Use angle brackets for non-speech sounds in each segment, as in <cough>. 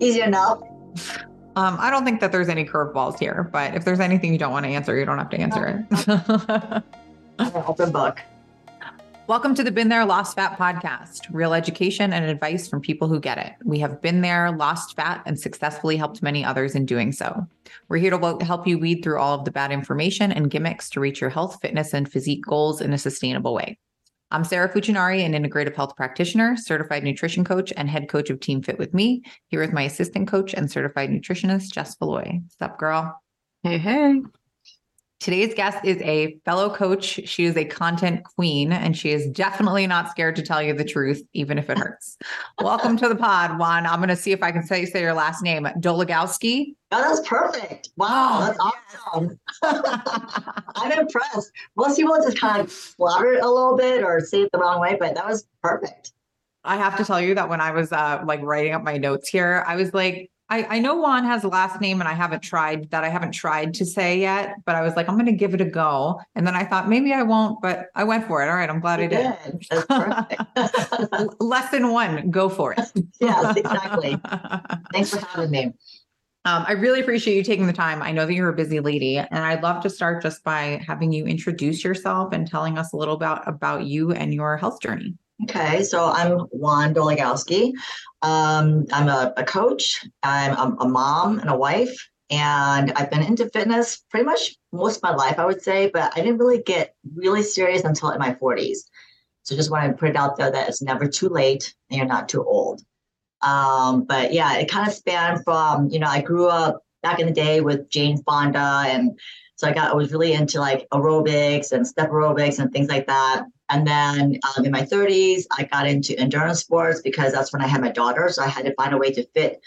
Easy enough. Um, I don't think that there's any curveballs here, but if there's anything you don't want to answer, you don't have to answer it. <laughs> open book. Welcome to the Been There, Lost Fat podcast, real education and advice from people who get it. We have been there, lost fat, and successfully helped many others in doing so. We're here to help you weed through all of the bad information and gimmicks to reach your health, fitness, and physique goals in a sustainable way. I'm Sarah Fuccinari, an integrative health practitioner, certified nutrition coach, and head coach of Team Fit with Me. Here with my assistant coach and certified nutritionist, Jess Valoy. What's up, girl? Hey, hey. Today's guest is a fellow coach. She is a content queen, and she is definitely not scared to tell you the truth, even if it hurts. <laughs> Welcome to the pod, Won. I'm going to see if I can say, say your last name, Dolegowski. Oh, that's perfect. Wow, that's awesome. <laughs> I'm impressed. Most people just kind of slaughter it a little bit or say it the wrong way, but that was perfect. I have to tell you that when I was uh, like writing up my notes here, I was like, I, I know Won has a last name and I haven't tried that I haven't tried to say yet, but I was like, I'm going to give it a go. And then I thought maybe I won't, but I went for it. All right. I'm glad You I did. did. That's perfect. <laughs> Lesson one, go for it. <laughs> yes, exactly. Thanks for having me. Um, I really appreciate you taking the time. I know that you're a busy lady, and I'd love to start just by having you introduce yourself and telling us a little about about you and your health journey. Okay, so I'm Won Dolegowski. Um, I'm a, a coach, I'm a, a mom and a wife, and I've been into fitness pretty much most of my life, I would say, but I didn't really get really serious until in my 40s. So just want to put it out there that it's never too late and you're not too old. Um, but yeah, it kind of spanned from, you know, I grew up back in the day with Jane Fonda and so I got I was really into like aerobics and step aerobics and things like that. And then um, in my 30s, I got into endurance sports because that's when I had my daughter. So I had to find a way to fit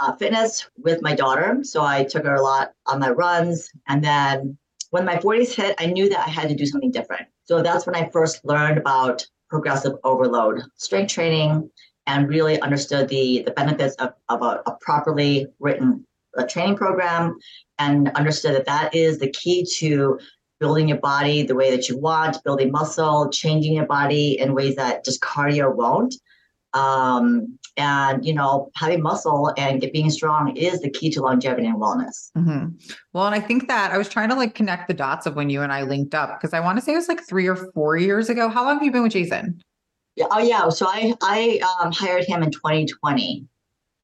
uh, fitness with my daughter. So I took her a lot on my runs. And then when my 40s hit, I knew that I had to do something different. So that's when I first learned about progressive overload, strength training, and really understood the, the benefits of, of a, a properly written a training program and understood that that is the key to building your body the way that you want, building muscle, changing your body in ways that just cardio won't. Um, and you know, having muscle and being strong is the key to longevity and wellness. Mm-hmm. Well, and I think that I was trying to like connect the dots of when you and I linked up because I want to say it was like three or four years ago. How long have you been with Jason? Oh yeah. So I I um, hired him in 2020.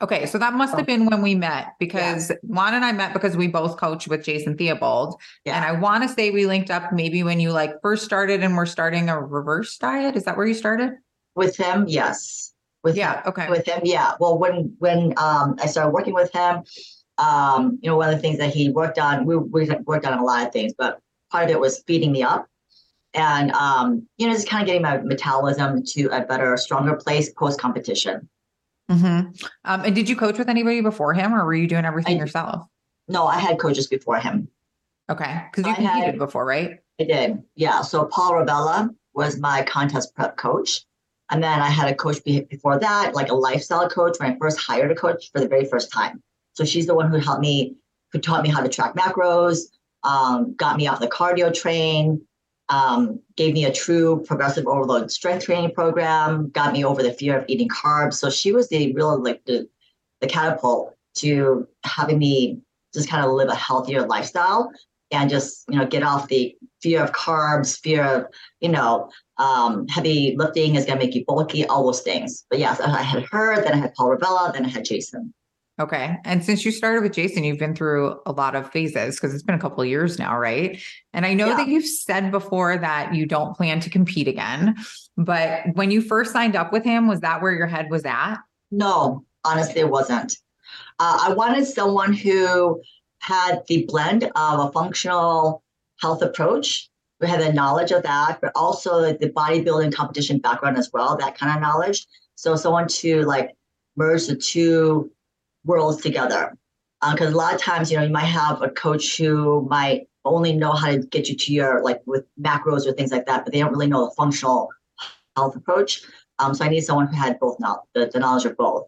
Okay, so that must have been when we met because Won and I met because we both coach with Jason Theobald. Yeah. And I want to say we linked up maybe when you like first started and we're starting a reverse diet. Is that where you started? With him, yes. With Yeah, him, okay. with him, yeah. Well, when when um, I started working with him, um, you know, one of the things that he worked on, we, we worked on a lot of things, but part of it was feeding me up, and um, you know, just kind of getting my metabolism to a better, stronger place post competition. Mm-hmm. Um, and did you coach with anybody before him or were you doing everything I- yourself? No, I had coaches before him. Okay. Because you I had- competed before, right? I did, yeah. So Paul Rabella was my contest prep coach. And then I had a coach before that, like a lifestyle coach when I first hired a coach for the very first time. So she's the one who helped me, who taught me how to track macros, um, got me off the cardio train, um, gave me a true progressive overload strength training program, got me over the fear of eating carbs. So she was the real like the the catapult to having me just kind of live a healthier lifestyle and just you know get off the fear of carbs, fear of you know um, heavy lifting is going to make you bulky, all those things. But yes, I had her, then I had Paul Ravella, then I had Jason. Okay. And since you started with Jason, you've been through a lot of phases because it's been a couple of years now, right? And I know Yeah. that you've said before that you don't plan to compete again. But when you first signed up with him, was that where your head was at? No, honestly, it wasn't. Uh, I wanted someone who had the blend of a functional health approach, who had the knowledge of that, but also the bodybuilding competition background as well, that kind of knowledge. So someone to like merge the two worlds together. Because a lot of times, you know, you might have a coach who might only know how to get you to your like with macros or things like that, but they don't really know the functional health approach. Um, so I need someone who had both now the, the knowledge of both.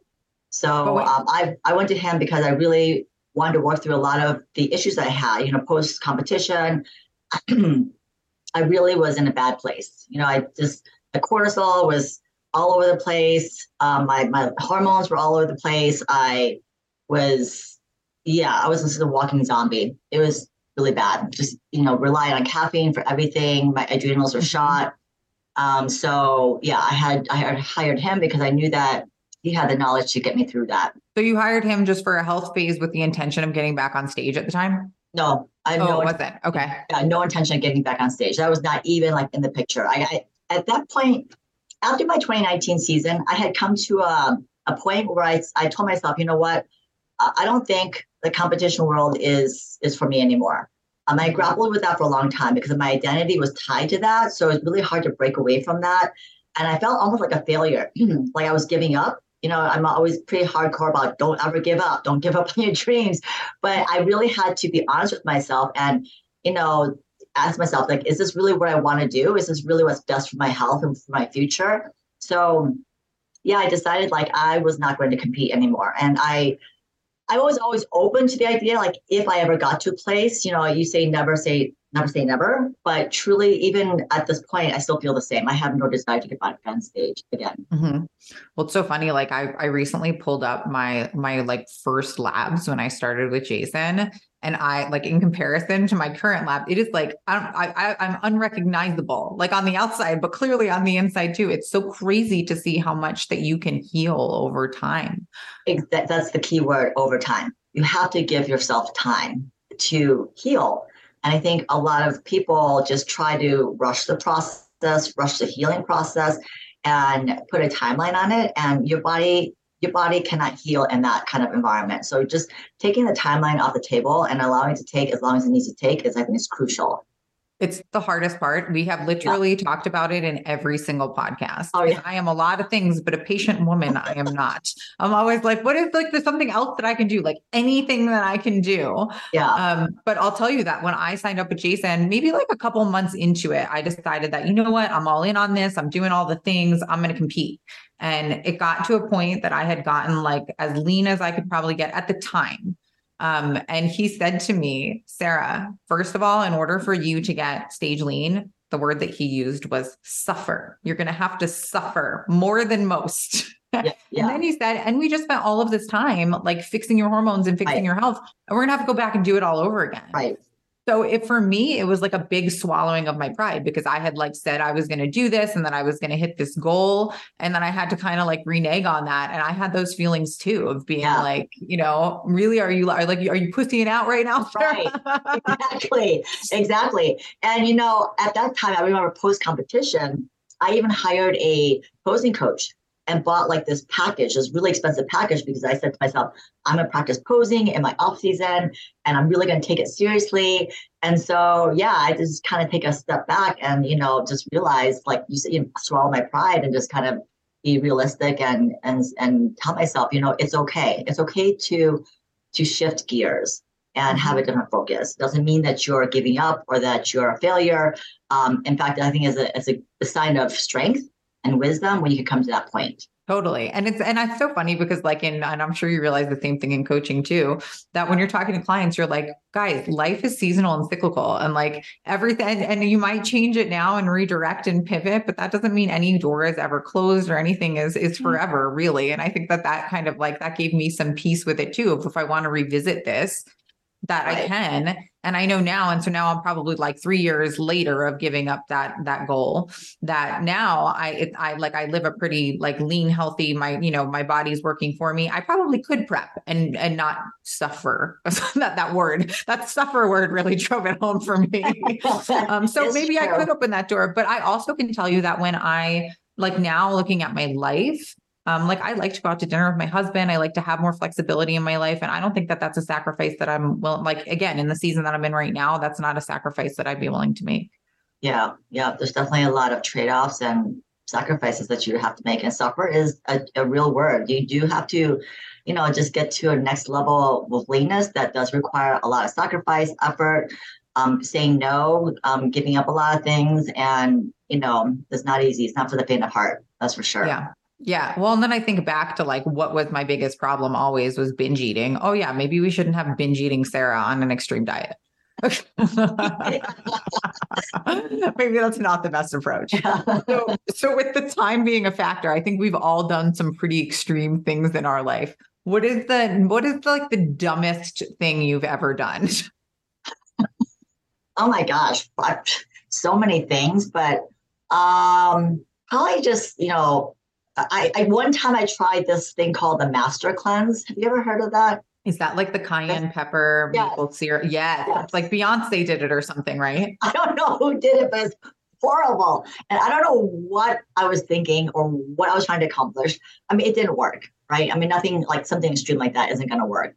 So um, I I went to him because I really wanted to work through a lot of the issues that I had. You know, post competition, <clears throat> I really was in a bad place. You know, I just the cortisol was all over the place. Um, my my hormones were all over the place. I was, yeah, I was just a walking zombie. It was really bad. Just you know, relying on caffeine for everything. My adrenals were shot. Um, so yeah, I had I had hired him because I knew that he had the knowledge to get me through that. So you hired him just for a health phase with the intention of getting back on stage at the time? No, I oh, no, was it? Okay. Yeah, no intention of getting back on stage. That was not even like in the picture. I, I at that point, after my 2019 season, I had come to a, a point where I I told myself, you know what, I don't think the competition world is is for me anymore. Um, I grappled with that for a long time because my identity was tied to that. So it was really hard to break away from that. And I felt almost like a failure, <clears throat> like I was giving up. You know, I'm always pretty hardcore about don't ever give up, don't give up <laughs> on your dreams. But I really had to be honest with myself and, you know, ask myself, like, is this really what I want to do? Is this really what's best for my health and for my future? So, yeah, I decided like I was not going to compete anymore. And I, I was always open to the idea, like if I ever got to a place, you know, you say never say never say never, but truly, even at this point, I still feel the same. I have no desire to get back on stage again. Mm-hmm. Well, it's so funny. Like I, I recently pulled up my my like first labs when I started with Jason, and I like in comparison to my current lab, it is like I'm I, I'm unrecognizable, like on the outside, but clearly on the inside too. It's so crazy to see how much that you can heal over time. That's the key word: over time. You have to give yourself time to heal. And I think a lot of people just try to rush the process, rush the healing process, and put a timeline on it. And your body your body cannot heal in that kind of environment. So just taking the timeline off the table and allowing it to take as long as it needs to take is I think is crucial. It's the hardest part. We have literally yeah. talked about it in every single podcast. Oh, yeah. I am a lot of things, but a patient woman, I am not. <laughs> I'm always like, what is like there's something else that I can do? Like anything that I can do. Yeah. Um, but I'll tell you that when I signed up with Jason, maybe like a couple months into it, I decided that, you know what, I'm all in on this. I'm doing all the things. I'm going to compete. And it got to a point that I had gotten like as lean as I could probably get at the time. Um, and he said to me, Sarah, first of all, in order for you to get stage lean, the word that he used was suffer. You're going to have to suffer more than most. Yeah, <laughs> yeah. and then he said, and we just spent all of this time like fixing your hormones and fixing right. your health, and we're going to have to go back and do it all over again. Right. So it for me, it was like a big swallowing of my pride because I had like said I was going to do this and then I was going to hit this goal. And then I had to kind of like renege on that. And I had those feelings too of being yeah. like, you know, really, are you are like, are you pussying out right now? <laughs> Right. exactly. Exactly. And, you know, at that time, I remember post competition, I even hired a posing coach and bought like this package, this really expensive package, because I said to myself, I'm gonna practice posing in my off season and I'm really gonna take it seriously. And so yeah, I just kind of take a step back and you know, just realize like you said, you know, swallow my pride and just kind of be realistic and and and tell myself, you know, it's okay. It's okay to to shift gears and have a mm-hmm. different focus. Doesn't mean that you're giving up or that you're a failure. Um, in fact, I think is a, it's a, a sign of strength and wisdom when you can come to that point. Totally. And it's and it's so funny because like in and I'm sure you realize the same thing in coaching too, that when you're talking to clients, you're like, guys, life is seasonal and cyclical and like everything and, and you might change it now and redirect and pivot, but that doesn't mean any door is ever closed or anything is is mm-hmm. forever, really. And I think that that kind of like that gave me some peace with it too. If I want to revisit this, that right. I can. And I know now, and so now I'm probably like three years later of giving up that that goal. That now I it, I like I live a pretty like lean, healthy. My you know my body's working for me. I probably could prep and and not suffer. <laughs> that that word that suffer word really <laughs> drove it home for me. <laughs> um, so maybe true. I could open that door. But I also can tell you that when I like now looking at my life um, like I like to go out to dinner with my husband. I like to have more flexibility in my life. And I don't think that that's a sacrifice that I'm willing, like, again, in the season that I'm in right now, that's not a sacrifice that I'd be willing to make. Yeah. Yeah. There's definitely a lot of trade offs and sacrifices that you have to make. And suffer is a, a real word. You do have to, you know, just get to a next level of leanness that does require a lot of sacrifice, effort, um, saying no, um, giving up a lot of things. And, you know, it's not easy. It's not for the faint of heart. That's for sure. Yeah. Yeah. Well, and then I think back to like what was my biggest problem always was binge eating. Oh, yeah. Maybe we shouldn't have binge eating Sarah on an extreme diet. <laughs> Maybe that's not the best approach. <laughs> So, so, with the time being a factor, I think we've all done some pretty extreme things in our life. What is the what is the, like the dumbest thing you've ever done? <laughs> oh my gosh, so many things, but um, probably just you know, I, I one time I tried this thing called the Master Cleanse. Have you ever heard of that? Is that like the cayenne pepper yes. maple syrup? Yes. yes. like Beyonce did it or something, right? <laughs> I don't know who did it, but it's horrible. And I don't know what I was thinking or what I was trying to accomplish. I mean, it didn't work, right? I mean, nothing like something extreme like that isn't going to work.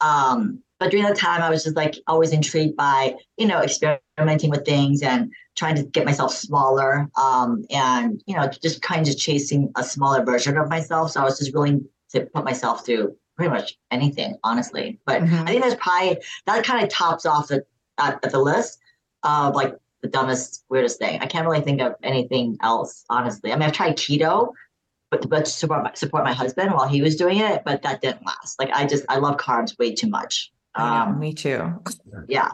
Um, but during that time, I was just like always intrigued by, you know, experimenting with things and trying to get myself smaller um, and, you know, just kind of chasing a smaller version of myself. So I was just willing to put myself through pretty much anything, honestly. But mm-hmm. I think that's probably that kind of tops off the the list of like the dumbest, weirdest thing. I can't really think of anything else, honestly. I mean, I've tried keto, but but to support my, support my husband while he was doing it, but that didn't last. Like I just I love carbs way too much. Um, know, me too. Yeah.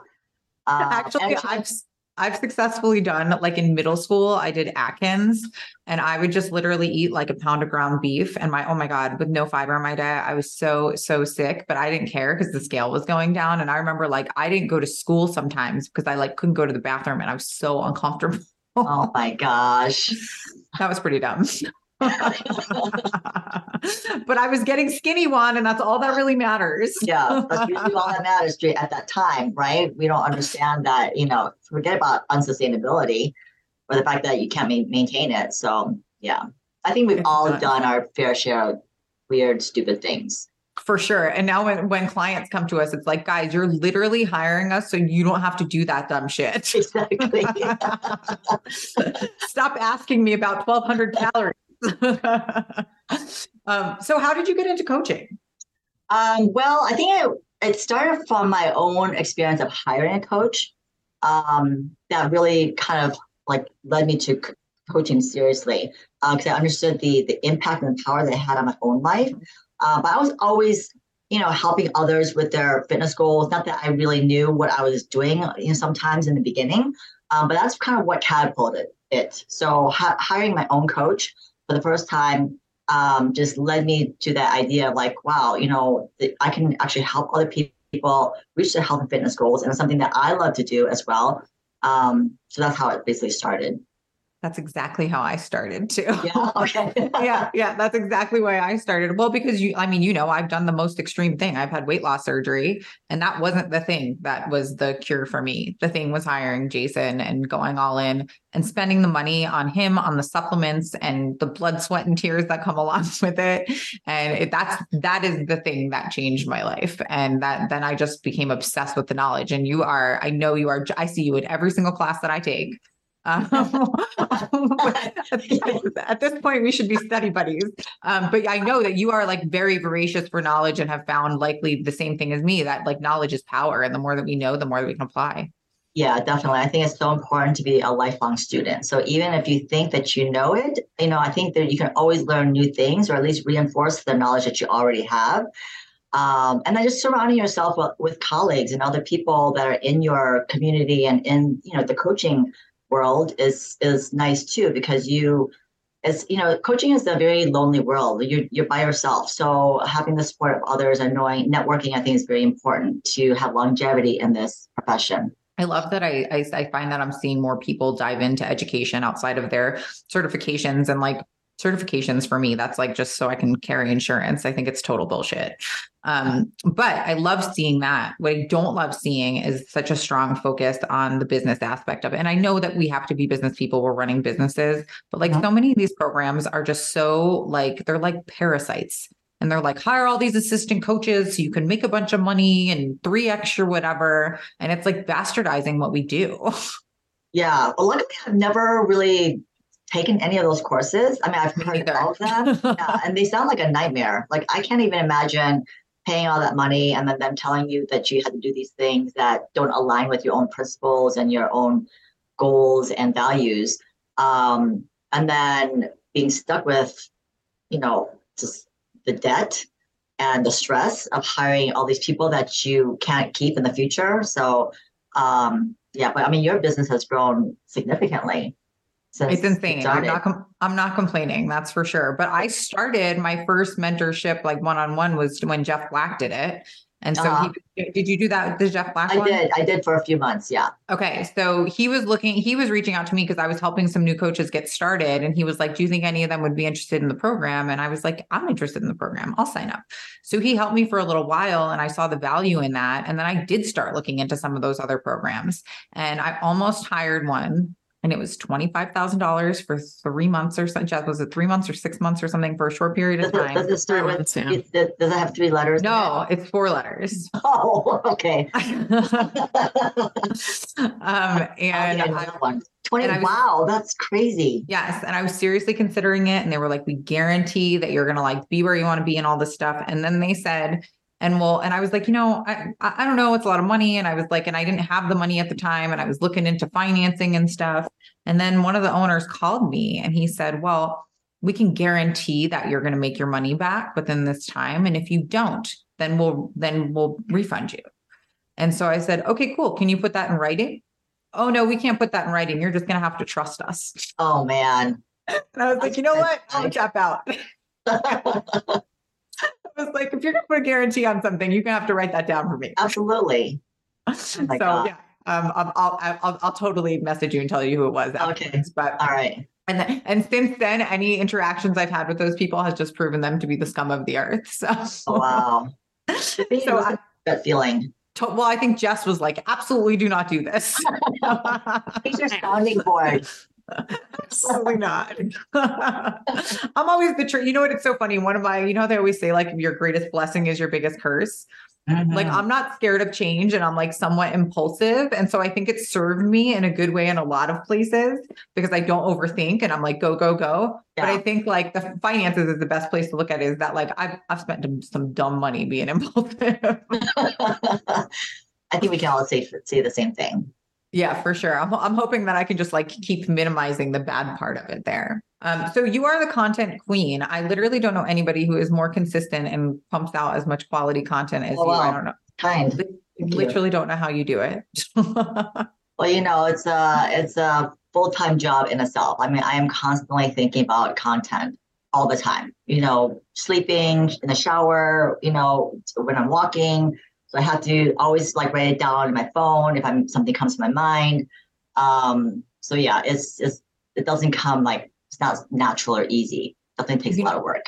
Uh, actually, I've I've successfully done like in middle school, I did Atkins and I would just literally eat like a pound of ground beef. And my, oh my God, with no fiber in my diet, I was so, so sick, but I didn't care because the scale was going down. And I remember like I didn't go to school sometimes because I like couldn't go to the bathroom and I was so uncomfortable. oh my gosh. <laughs> That was pretty dumb. <laughs> but I was getting skinny one, and that's all that really matters. yeah, that's <laughs> really all that matters at that time, right? We don't understand that, you know, forget about unsustainability or the fact that you can't ma- maintain it. So, yeah, I think we've all done our fair share of weird, stupid things. For sure. And now when, when clients come to us, it's like, guys, you're literally hiring us so you don't have to do that dumb shit. Exactly. <laughs> Stop asking me about 1200 calories. <laughs> um, so, how did you get into coaching? Um, well, I think it, it started from my own experience of hiring a coach. Um, that really kind of like led me to coaching seriously because uh, I understood the the impact and power they had on my own life. Uh, but I was always, you know, helping others with their fitness goals. Not that I really knew what I was doing, you know, sometimes in the beginning, um, but that's kind of what catapulted it. So hiring my own coach for the first time um, just led me to that idea of like, wow, you know, I can actually help other people reach their health and fitness goals. And it's something that I love to do as well. Um, so that's how it basically started. That's exactly how I started too. Yeah. <laughs> Okay. yeah. Yeah. That's exactly why I started. Well, because you, I mean, you know, I've done the most extreme thing. I've had weight loss surgery, and that wasn't the thing that was the cure for me. The thing was hiring Jason and going all in and spending the money on him, on the supplements and the blood, sweat, and tears that come <laughs> along with it. And it, that's, that is the thing that changed my life. And that then I just became obsessed with the knowledge. And you are, I know you are, I see you in every single class that I take um, <laughs> at this point, we should be study buddies. Um, but I know that you are like very voracious for knowledge and have found likely the same thing as me that like knowledge is power. And the more that we know, the more that we can apply. Yeah, definitely. I think it's so important to be a lifelong student. So even if you think that you know it, you know, I think that you can always learn new things or at least reinforce the knowledge that you already have. Um, and then just surrounding yourself with, with colleagues and other people that are in your community and in you know the coaching world is is nice too because you as you know coaching is a very lonely world. You're, you're by yourself. So having the support of others and knowing networking i think is very important to have longevity in this profession. I love that I, I, I find that I'm seeing more people dive into education outside of their certifications and like certifications for me that's like just so i can carry insurance. I think it's total bullshit. Um, but i love seeing that. What i don't love seeing is such a strong focus on the business aspect of it. And i know that we have to be business people. We're running businesses. But like so many of these programs are just so like they're like parasites. And they're like hire all these assistant coaches so you can make a bunch of money and three extra whatever. And it's like bastardizing what we do. <laughs> Yeah. Well luckily i've never really taken any of those courses. I mean, I've heard all of them, <laughs> yeah, and they sound like a nightmare. Like I can't even imagine paying all that money and then them telling you that you had to do these things that don't align with your own principles and your own goals and values, um, and then being stuck with, you know, just the debt and the stress of hiring all these people that you can't keep in the future. So Um, yeah, but I mean, your business has grown significantly. Since it's insane. I'm not. Com- I'm not complaining. That's for sure. But I started my first mentorship, like one on one, was when Jeff Black did it, and so uh-huh. he did you do that with the Jeff Black? I one? did. I did for a few months. Yeah. Okay. So he was looking, he was reaching out to me because I was helping some new coaches get started. And he was like, Do you think any of them would be interested in the program? And I was like, I'm interested in the program. I'll sign up. So he helped me for a little while and I saw the value in that. And then I did start looking into some of those other programs. And I almost hired one and it was $25,000 for three months or something. Was it three months or six months or something for a short period of does time? It, does it start with, does it have three letters? No, it's four letters. <laughs> Oh, okay. <laughs> um, and I, 20, was, wow, that's crazy. Yes. And I was seriously considering it. And they were like, we guarantee that you're going to like be where you want to be and all this stuff. And then they said, and well and i was like you know I, I don't know it's a lot of money. And i was like and i didn't have the money at the time. And i was looking into financing and stuff. And then one of the owners called me and he said well we can guarantee that you're going to make your money back within this time. And if you don't then we'll then we'll refund you. And so i said okay cool. Can you put that in writing? Oh no we can't put that in writing. You're just going to have to trust us. Oh man. <laughs> And i was like you know what? I'll tap out <laughs> <laughs> was like, if you're going to put a guarantee on something, you're going to have to write that down for me. Absolutely. <laughs> Oh so God. yeah, um, I'll, I'll, I'll, I'll, totally message you and tell you who it was. Okay. But all right. And then, and since then, any interactions I've had with those people has just proven them to be the scum of the earth. So oh, wow. <laughs> so I, that feeling. To, well, I think Jess was like, absolutely do not do this. <laughs> He's your sounding board. Absolutely not. <laughs> I'm always the truth. You know what? It's so funny. One of my, you know, they always say like your greatest blessing is your biggest curse. Mm-hmm. Like I'm not scared of change and I'm like somewhat impulsive. And so I think it served me in a good way in a lot of places because I don't overthink and I'm like, go, go, go. Yeah. But I think like the finances is the best place to look at is that like I've, I've spent some dumb money being <laughs> impulsive. <laughs> I think we can all say, say the same thing. Yeah, for sure. I'm, I'm hoping that I can just like keep minimizing the bad part of it there. Um, so you are the content queen. I literally don't know anybody who is more consistent and pumps out as much quality content as oh, you. I don't know. Kind. literally don't know how you do it. <laughs> well, you know, it's a it's a full time job in itself. I mean, I am constantly thinking about content all the time. You know, sleeping in the shower. You know, when I'm walking so I have to always like write it down in my phone if I'm something comes to my mind. Um, so yeah, it's, it's it doesn't come like it's not natural or easy. Definitely takes a lot of work.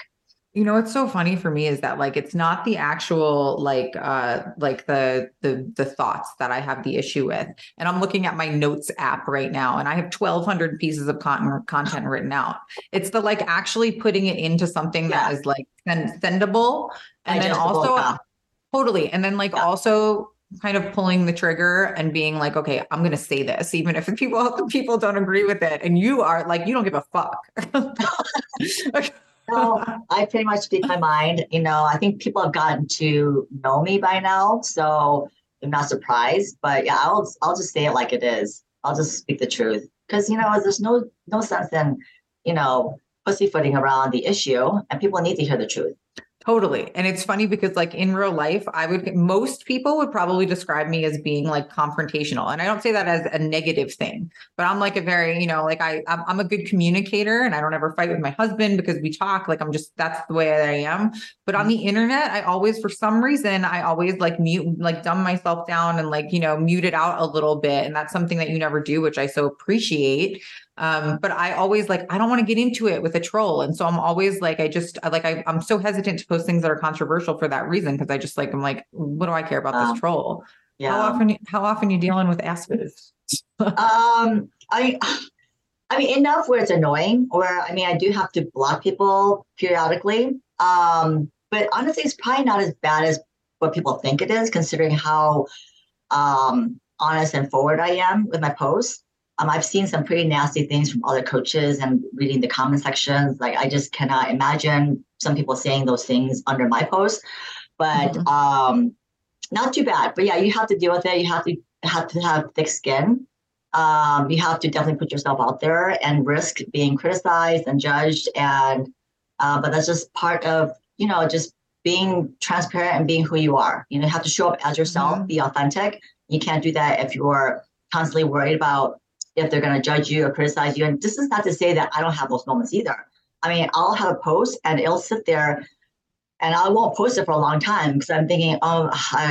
You know what's so funny for me is that like it's not the actual like uh like the the the thoughts that I have the issue with. And I'm looking at my notes app right now and I have 1200 pieces of content <laughs> content written out. It's the like actually putting it into something yeah. that is like send, sendable and then also yeah. Totally. And then like yeah. also kind of pulling the trigger and being like, okay, I'm gonna say this, even if the <laughs> people people don't agree with it. And you are like, you don't give a fuck. <laughs> no, I pretty much speak my mind. You know, I think people have gotten to know me by now. So I'm not surprised. But yeah, I'll I'll just say it like it is. I'll just speak the truth. Because you know, there's no no sense in, you know, pussyfooting around the issue and people need to hear the truth. Totally. And it's funny because like in real life, I would most people would probably describe me as being like confrontational. And I don't say that as a negative thing, but I'm like a very, you know, like I I'm, I'm a good communicator and I don't ever fight with my husband because we talk like I'm just that's the way I am. But on the internet, I always for some reason I always like mute like dumb myself down and like, you know, mute it out a little bit and that's something that you never do, which I so appreciate. Um, but I always like, I don't want to get into it with a troll. And so I'm always like, I just I, like, I, I'm so hesitant to post things that are controversial for that reason. Cause I just like, I'm like, what do I care about this um, troll? Yeah. How often, how often you dealing with assholes? <laughs> um, I, I mean, enough where it's annoying, or I mean, I do have to block people periodically. Um, but honestly, it's probably not as bad as what people think it is, considering how um, honest and forward I am with my posts. Um, I've seen some pretty nasty things from other coaches and reading the comment sections. Like I just cannot imagine some people saying those things under my post, but mm-hmm. um, not too bad. But yeah, you have to deal with it. You have to have to have thick skin. Um, you have to definitely put yourself out there and risk being criticized and judged. And uh, but that's just part of you know just being transparent and being who you are. You know, you have to show up as yourself, mm-hmm. be authentic, You can't do that if you're constantly worried about if they're going to judge you or criticize you. And this is not to say that I don't have those moments either. I mean, I'll have a post and it'll sit there and I won't post it for a long time because I'm thinking, oh,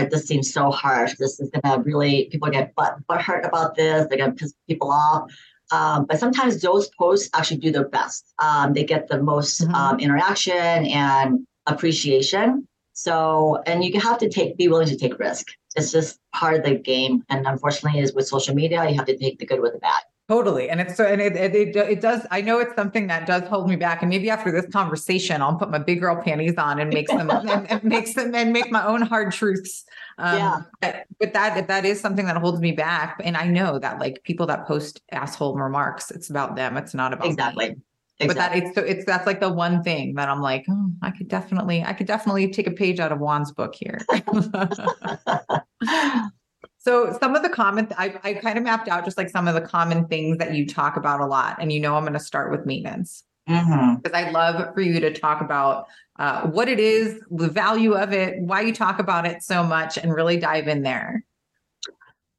this seems so harsh. This is gonna really people get butt butt hurt about this. They're gonna piss people off. Um, but sometimes those posts actually do their best. Um, they get the most mm-hmm. um, interaction and appreciation. So, and you have to take be willing to take risk. It's just part of the game. And unfortunately, is with social media, you have to take the good with the bad. Totally. And it's so, and it, it, it, it, does, I know it's something that does hold me back. And maybe after this conversation, I'll put my big girl panties on and make them, and, and makes them and make my own hard truths. Um, yeah. But, but that, that is something that holds me back. And I know that like people that post asshole remarks, it's about them. It's not about exactly. Me. Exactly. But that it's so it's that's like the one thing that I'm like, oh, I could definitely, I could definitely take a page out of Won's book here. <laughs> So some of the common, I, I kind of mapped out just like some of the common things that you talk about a lot. And you know, I'm going to start with maintenance because mm-hmm. I'd love for you to talk about uh, what it is, the value of it, why you talk about it so much, and really dive in there.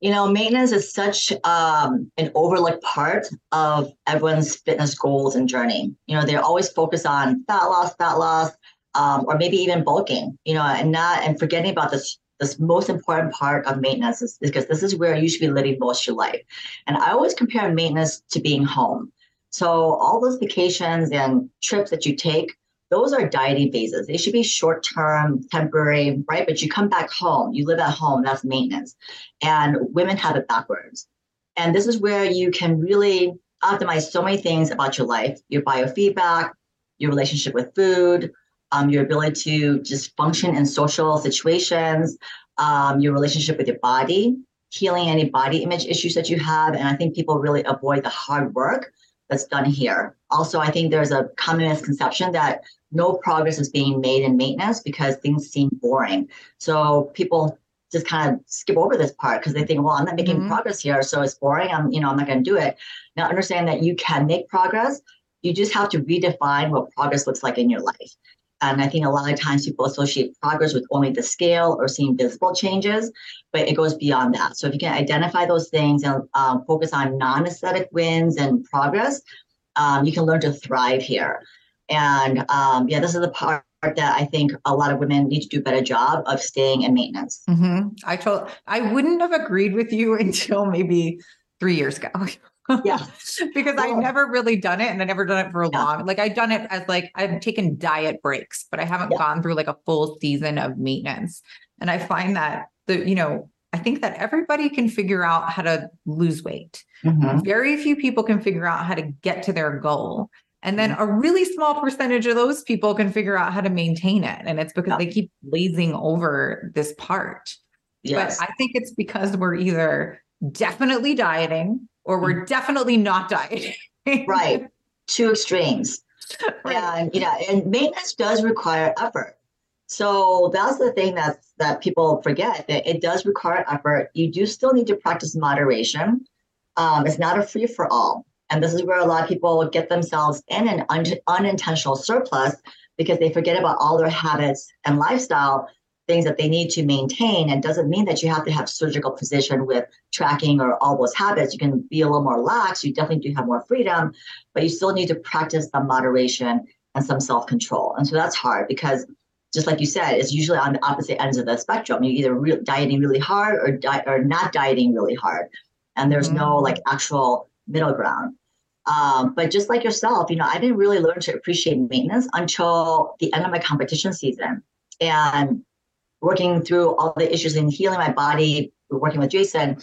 You know, maintenance is such um, an overlooked part of everyone's fitness goals and journey. You know, they're always focused on fat loss, fat loss, um, or maybe even bulking. You know, and not and forgetting about this this most important part of maintenance is because this is where you should be living most of your life. And I always compare maintenance to being home. So all those vacations and trips that you take, those are dieting phases. They should be short term, temporary, right? But you come back home, you live at home, that's maintenance. And women have it backwards. And this is where you can really optimize so many things about your life, your biofeedback, your relationship with food, um, your ability to just function in social situations, um, your relationship with your body, healing any body image issues that you have. And I think people really avoid the hard work that's done here. Also, I think there's a common misconception that no progress is being made in maintenance because things seem boring. So people just kind of skip over this part because they think, well, I'm not making mm-hmm. progress here, so it's boring. I'm, you know, I'm not going to do it. Now, understand that you can make progress. You just have to redefine what progress looks like in your life. And I think a lot of times people associate progress with only the scale or seeing visible changes, but it goes beyond that. So if you can identify those things and um, focus on non aesthetic wins and progress, um, you can learn to thrive here. And um, yeah, this is the part that I think a lot of women need to do a better job of staying in maintenance. Mm-hmm. I told I wouldn't have agreed with you <laughs> until maybe three years ago. yeah. <laughs> because I've never really done it and I never done it for a yeah. long like I've done it as like I've taken diet breaks, but I haven't yeah. gone through like a full season of maintenance. And I find that the, you know, I think that everybody can figure out how to lose weight. Mm-hmm. Very few people can figure out how to get to their goal. And then mm-hmm. a really small percentage of those people can figure out how to maintain it. And it's because yeah. they keep lazing over this part. Yes. But I think it's because we're either definitely dieting or we're mm. definitely not dieting. right. Two extremes. <laughs> Right. And you know, and maintenance does require effort. So that's the thing that that people forget that it does require effort. You do still need to practice moderation. Um, it's not a free for all, and this is where a lot of people get themselves in an un- unintentional surplus because they forget about all their habits and lifestyle things that they need to maintain. And doesn't mean that you have to have surgical precision with tracking or all those habits. You can be a little more lax. You definitely do have more freedom but you still need to practice some moderation and some self-control. And so that's hard because just like you said it's usually on the opposite ends of the spectrum you're either re- dieting really hard or, di- or not dieting really hard and there's mm-hmm. no like actual middle ground um, but just like yourself, you know, I didn't really learn to appreciate maintenance until the end of my competition season. And working through all the issues and healing my body, working with Jason,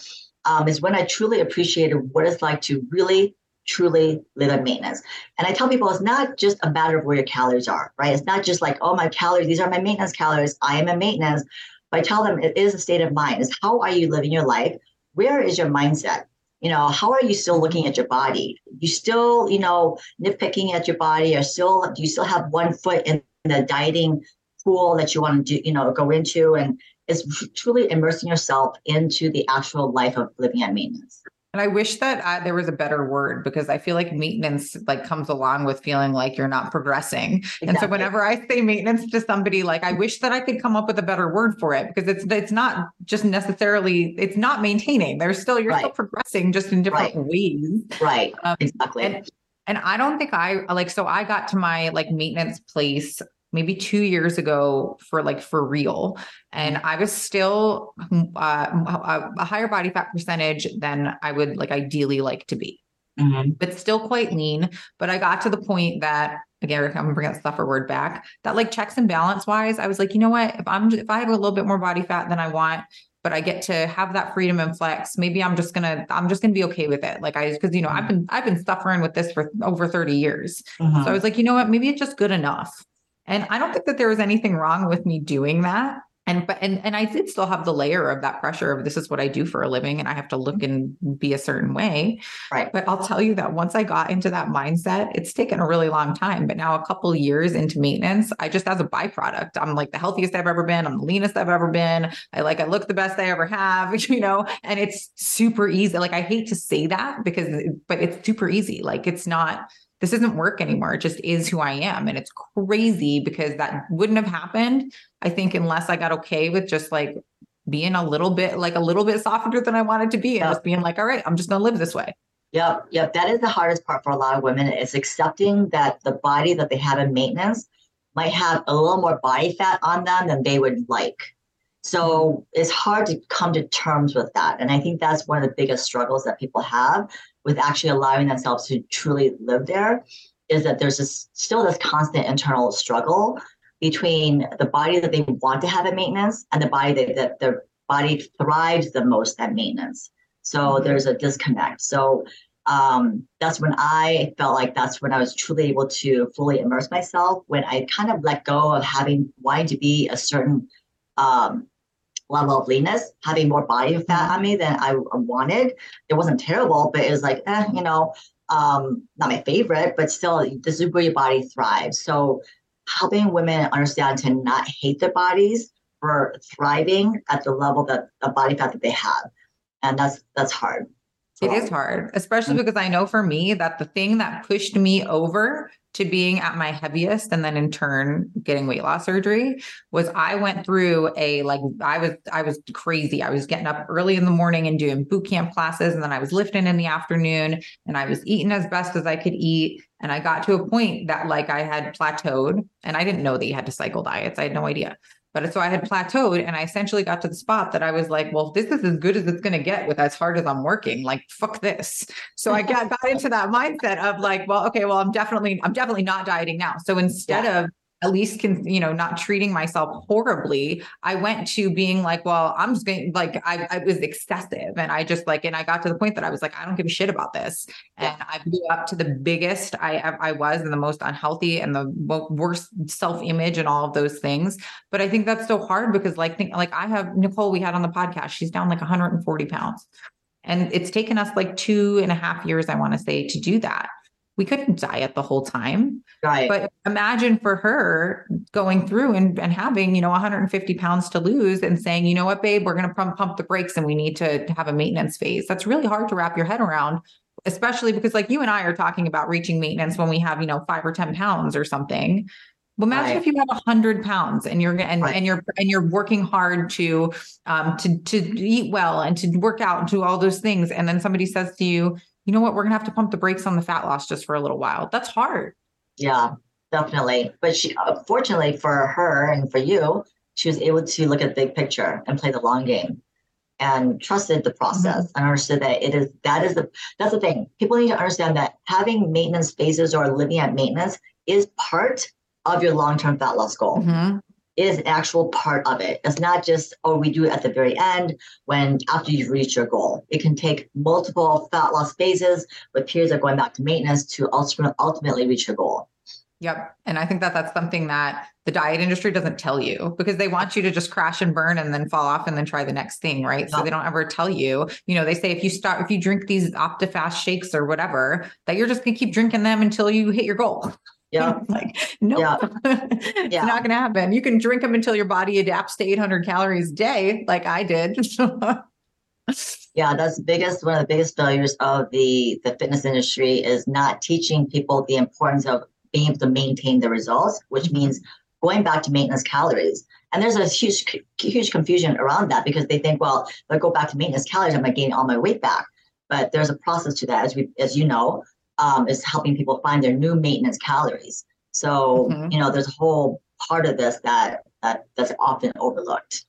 um, is when I truly appreciated what it's like to really, truly live in maintenance. And I tell people it's not just a matter of where your calories are, right? It's not just like, oh, my calories, these are my maintenance calories. I am in maintenance. But I tell them it is a state of mind. Is how are you living your life? Where is your mindset? You know, how are you still looking at your body? You still, you know, nitpicking at your body, or still do you still have one foot in the dieting pool that you want to do, you know, go into, and it's truly immersing yourself into the actual life of living at maintenance. And I wish that uh, there was a better word because I feel like maintenance like comes along with feeling like you're not progressing. Exactly. And so whenever I say maintenance to somebody, like I wish that I could come up with a better word for it because it's it's not just necessarily it's not maintaining. There's still you're right. still progressing just in different right. ways. Right. Um, exactly. And, and I don't think I like so I got to my like maintenance place maybe two years ago for like for real. And I was still uh, a higher body fat percentage than I would like ideally like to be. Mm-hmm. But still quite lean. But I got to the point that again, I'm gonna bring that suffer word back. That like checks and balance wise, I was like, you know what? If I'm if I have a little bit more body fat than I want, but I get to have that freedom and flex. Maybe I'm just gonna I'm just gonna be okay with it. Like I because you know I've been I've been suffering with this for over 30 years. So I was like, you know what? Maybe it's just good enough. And I don't think that there was anything wrong with me doing that. And but and and I did still have the layer of that pressure of this is what I do for a living and I have to look mm-hmm. and be a certain way. Right. But I'll tell you that once I got into that mindset, it's taken a really long time. But now a couple years into maintenance, I just as a byproduct, I'm like the healthiest I've ever been. I'm the leanest I've ever been. I like I look the best I ever have, <laughs> you know, and it's super easy. Like I hate to say that because but it's super easy. Like it's not this isn't work anymore. It just is who I am. And it's crazy because that wouldn't have happened, I think, unless I got okay with just like being a little bit like a little bit softer than I wanted to be and yep. just being like, all right, I'm just gonna live this way. Yep, yep. That is the hardest part for a lot of women is accepting that the body that they have in maintenance might have a little more body fat on them than they would like. So mm-hmm. it's hard to come to terms with that. And I think that's one of the biggest struggles that people have with actually allowing themselves to truly live there is that there's this still this constant internal struggle between the body that they want to have at maintenance and the body that, that their body thrives the most at maintenance. So mm-hmm. there's a disconnect. So um, that's when I felt like that's when I was truly able to fully immerse myself when I kind of let go of having wanting to be a certain um, level of leanness, having more body fat on me than I wanted. It wasn't terrible, but it was like, eh, you know, um, not my favorite, but still, this is where your body thrives. So, helping women understand to not hate their bodies for thriving at the level that the body fat that they have, and that's that's hard. It is hard, especially mm-hmm. because I know for me that the thing that pushed me over to being at my heaviest and then in turn getting weight loss surgery was I went through a like I was I was crazy. I was getting up early in the morning and doing boot camp classes and then I was lifting in the afternoon and I was eating as best as I could eat and I got to a point that like I had plateaued and I didn't know that you had to cycle diets. I had no idea. But so I had plateaued and I essentially got to the spot that I was like, well, this is as good as it's going to get with as hard as I'm working. Like, fuck this. So I got, got into that mindset of like, well, okay, well, I'm definitely, I'm definitely not dieting now. So instead yeah. of at least can you know not treating myself horribly i went to being like well i'm just going like I, I was excessive and i just like and i got to the point that i was like i don't give a shit about this. And i blew up to the biggest i i was and the most unhealthy and the worst self-image and all of those things. But i think that's so hard because like think like i have nicole we had on the podcast she's down like 140 pounds. And it's taken us like two and a half years i want to say to do that we couldn't diet the whole time. But imagine for her going through and, and having, you know, 150 pounds to lose and saying, you know what, babe, we're going to pump, pump the brakes and we need to have a maintenance phase. That's really hard to wrap your head around, especially because like you and I are talking about reaching maintenance when we have, you know, five or 10 pounds or something. Well, imagine right. if you have a hundred pounds and you're and, right. and you're and you're working hard to um to to eat well and to work out and do all those things, and then somebody says to you, you know what, we're gonna have to pump the brakes on the fat loss just for a little while. That's hard. Yeah, definitely. But she, uh, fortunately for her and for you, she was able to look at the big picture and play the long game, and trusted the process mm-hmm. and understood that it is that is the that's the thing. People need to understand that having maintenance phases or living at maintenance is part of your long term fat loss goal. Mm-hmm is an actual part of it. It's not just, oh, we do it at the very end when after you've reached your goal. It can take multiple fat loss phases with periods of going back to maintenance to ultimately reach your goal. Yep. And I think that that's something that the diet industry doesn't tell you because they want you to just crash and burn and then fall off and then try the next thing, right? So they don't ever tell you, you know, they say if you start, if you drink these OptiFast shakes or whatever, that you're just going to keep drinking them until you hit your goal. <laughs> Yeah. like, no, nope. yeah. <laughs> it's yeah. not going to happen. You can drink them until your body adapts to 800 calories a day, like I did. <laughs> Yeah, that's the biggest one of the biggest failures of the the fitness industry is not teaching people the importance of being able to maintain the results, which mm-hmm. means going back to maintenance calories. And there's a huge huge confusion around that because they think, well, if I go back to maintenance calories, I'm gonna gain all my weight back. But there's a process to that, as we as you know, um, is helping people find their new maintenance calories. So mm-hmm. you know, there's a whole part of this that that that's often overlooked.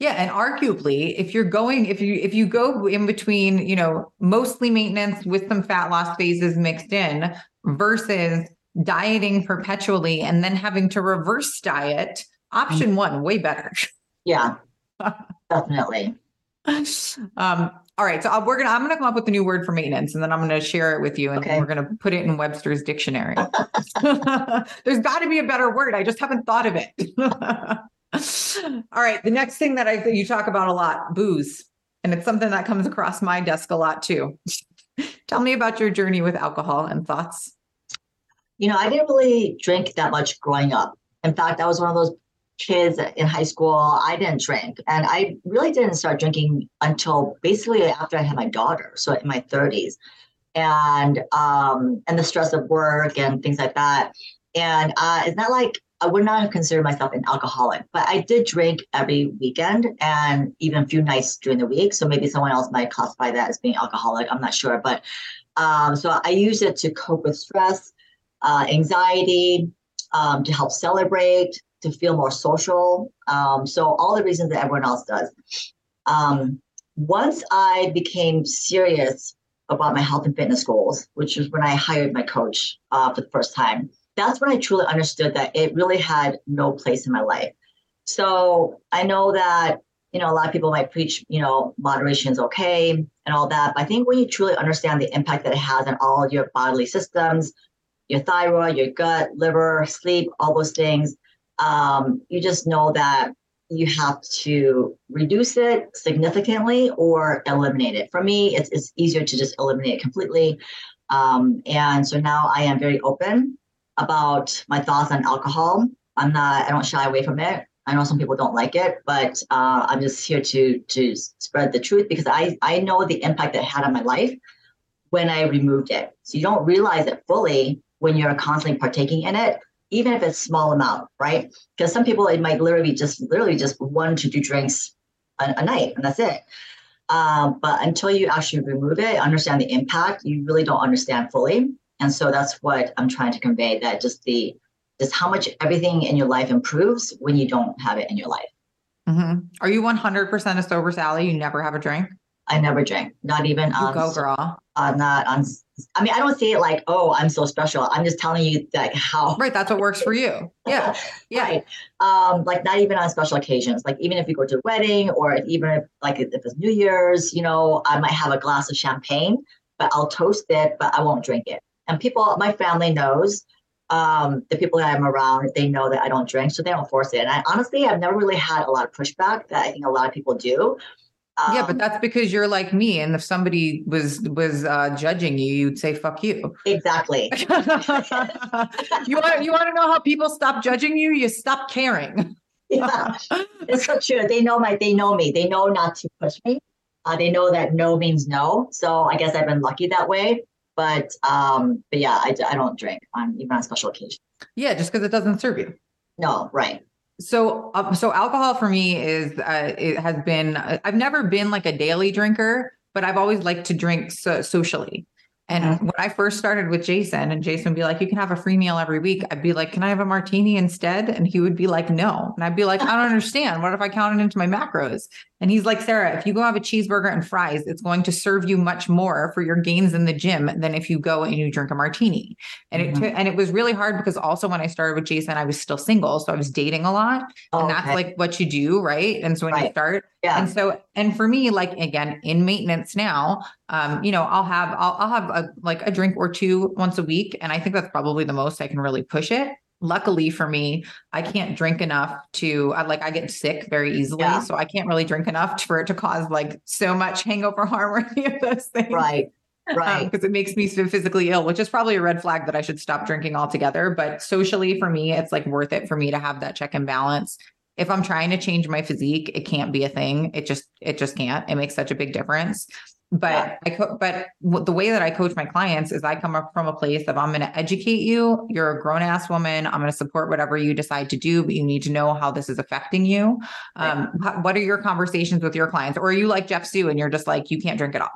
Yeah, and arguably, if you're going, if you if you go in between, you know, mostly maintenance with some fat loss phases mixed in, versus dieting perpetually and then having to reverse diet, option one, way better. Yeah, <laughs> definitely. <laughs> Um, all right, so we're gonna I'm gonna come up with a new word for maintenance, and then I'm gonna share it with you, and okay. we're gonna put it in Webster's dictionary. <laughs> There's got to be a better word. I just haven't thought of it. <laughs> All right. The next thing that I you talk about a lot, booze. And it's something that comes across my desk a lot too. Tell me about your journey with alcohol and thoughts. You know, I didn't really drink that much growing up. In fact, I was one of those kids in high school. I didn't drink. And I really didn't start drinking until basically after I had my daughter, so in my 30s. And um, and the stress of work and things like that. And uh, it's not like I would not have considered myself an alcoholic, but I did drink every weekend and even a few nights during the week. So maybe someone else might classify that as being alcoholic. I'm not sure. But um, so I use it to cope with stress, uh, anxiety, um, to help celebrate, to feel more social. Um, so all the reasons that everyone else does. Um, once I became serious about my health and fitness goals, which was when I hired my coach uh, for the first time, that's when I truly understood that it really had no place in my life. So I know that, you know, a lot of people might preach, you know, moderation is okay and all that. But I think when you truly understand the impact that it has on all your bodily systems, your thyroid, your gut, liver, sleep, all those things, um, you just know that you have to reduce it significantly or eliminate it. For me, it's, it's easier to just eliminate it completely. Um, and so now I am very open about my thoughts on alcohol. I'm not, I don't shy away from it. I know some people don't like it, but uh, I'm just here to to spread the truth because I I know the impact it had on my life when I removed it. So you don't realize it fully when you're constantly partaking in it, even if it's small amount, right? Because some people it might literally just literally just one to two drinks a, a night and that's it. Um, but until you actually remove it, understand the impact, you really don't understand fully. And so that's what I'm trying to convey that just the just how much everything in your life improves when you don't have it in your life. Mm-hmm. Are you 100% a sober Sally? You never have a drink? I never drink, not even on. go, girl. Uh, not on. I mean, I don't say it like, oh, I'm so special. I'm just telling you like how. Right, that's what works for you. <laughs> Yeah, yeah. Right. Um, like not even on special occasions. Like even if you go to a wedding, or even if like if it's New Year's, you know, I might have a glass of champagne, but I'll toast it, but I won't drink it. And people, my family knows, um, the people that I'm around, they know that I don't drink, so they don't force it. And I honestly, I've never really had a lot of pushback that I think a lot of people do. Um, yeah, but um, that's because you're like me, and if somebody was was uh, judging you, you'd say "fuck you." Exactly. <laughs> <laughs> you want you want to know how people stop judging you? You stop caring. yeah, it's so true. They know my they know me. They know not to push me. Uh, they know that no means no. So I guess I've been lucky that way. But um, but yeah, I, I don't drink on even on special occasions. Yeah, just because it doesn't serve you. No, right. So, uh, so alcohol for me is uh, it has been. I've never been like a daily drinker, but I've always liked to drink so- socially. And mm-hmm. when I first started with Jason, and Jason would be like, You can have a free meal every week, I'd be like, Can I have a martini instead? And he would be like, No. And I'd be like, I don't understand. What if I count it into my macros? And he's like, Sarah, if you go have a cheeseburger and fries, it's going to serve you much more for your gains in the gym than if you go and you drink a martini. And mm-hmm. it t- and it was really hard because also when I started with Jason, I was still single, so I was dating a lot, oh, and that's okay. like what you do, right? And so when right. you start, yeah. And so and for me, like again in maintenance now, um, you know, I'll have I'll I'll have a like a drink or two once a week, and I think that's probably the most I can really push it luckily for me i can't drink enough to I, like i get sick very easily yeah. so i can't really drink enough for it to cause like so much <laughs> hangover harm or any of those things right right because um, it makes me physically ill which is probably a red flag that i should stop drinking altogether but socially for me it's like worth it for me to have that check and balance if I'm trying to change my physique, it can't be a thing. It just it just can't. It makes such a big difference. But yeah. I co- but the way that I coach my clients is I come up from a place of I'm going to educate you. You're a grown ass woman. I'm going to support whatever you decide to do, but you need to know how this is affecting you. Um, right. What are your conversations with your clients, or are you like Jeff Sue and you're just like you can't drink it all?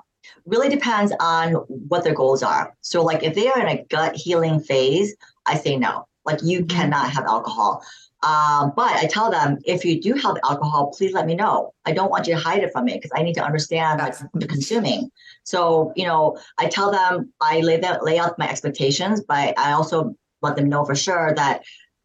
Really depends on what their goals are. So, like if they are in a gut healing phase, I say no. Like you mm-hmm. cannot have alcohol. Um, but I tell them if you do have alcohol, please let me know. I don't want you to hide it from me because I need to understand like the consuming. So, you know, I tell them I lay that lay out my expectations, but I also let them know for sure that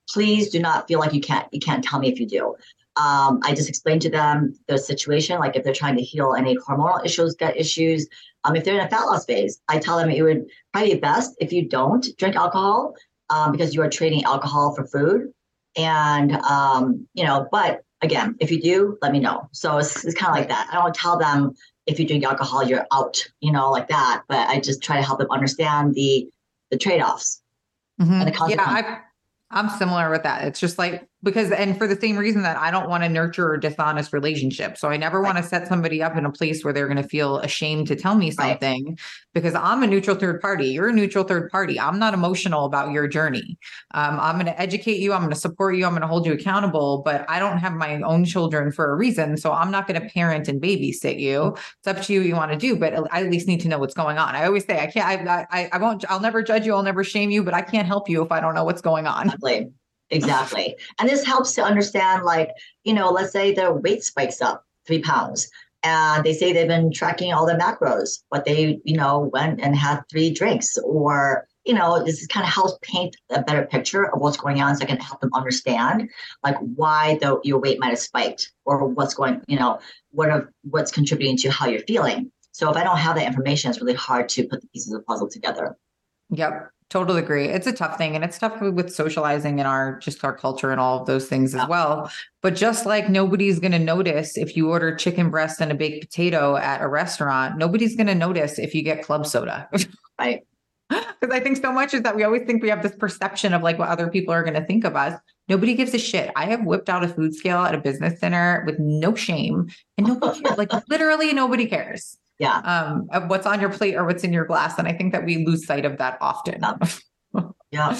please do not feel like you can't you can't tell me if you do. Um, I just explain to them the situation, like if they're trying to heal any hormonal issues, gut issues. Um, if they're in a fat loss phase, I tell them it would probably be best if you don't drink alcohol um, because you are trading alcohol for food. And, um, you know, but again, if you do, let me know. So it's, it's kind of like that. I don't tell them if you drink alcohol, you're out, you know, like that. But I just try to help them understand the the trade offs mm-hmm. and the consequences. Yeah, I, I'm similar with that. It's just like because and for the same reason that I don't want to nurture a dishonest relationship. So I never right. want to set somebody up in a place where they're going to feel ashamed to tell me something right. because I'm a neutral third party. You're a neutral third party. I'm not emotional about your journey. Um, I'm going to educate you. I'm going to support you. I'm going to hold you accountable. But I don't have my own children for a reason, so I'm not going to parent and babysit you. It's up to you what you want to do, but I at least need to know what's going on. I always say I can't. I I, I won't. I'll never judge you. I'll never shame you, but I can't help you if I don't know what's going on. Exactly. and this helps to understand, like, you know, let's say their weight spikes up three pounds and they say they've been tracking all the macros, but they, you know, went and had three drinks or, you know, this kind of helps paint a better picture of what's going on so I can help them understand like why the, your weight might have spiked or what's going, you know, what of what's contributing to how you're feeling. So if I don't have that information, it's really hard to put the pieces of the puzzle together. Yep. Totally agree. It's a tough thing and it's tough with socializing and our just our culture and all of those things as well. But just like nobody's going to notice if you order chicken breast and a baked potato at a restaurant, nobody's going to notice if you get club soda. <laughs> right. Because I think so much is that we always think we have this perception of like what other people are going to think of us. Nobody gives a shit. I have whipped out a food scale at a business dinner with no shame and nobody cares. like literally nobody cares yeah. Um what's on your plate or what's in your glass and i think that we lose sight of that often. Yeah.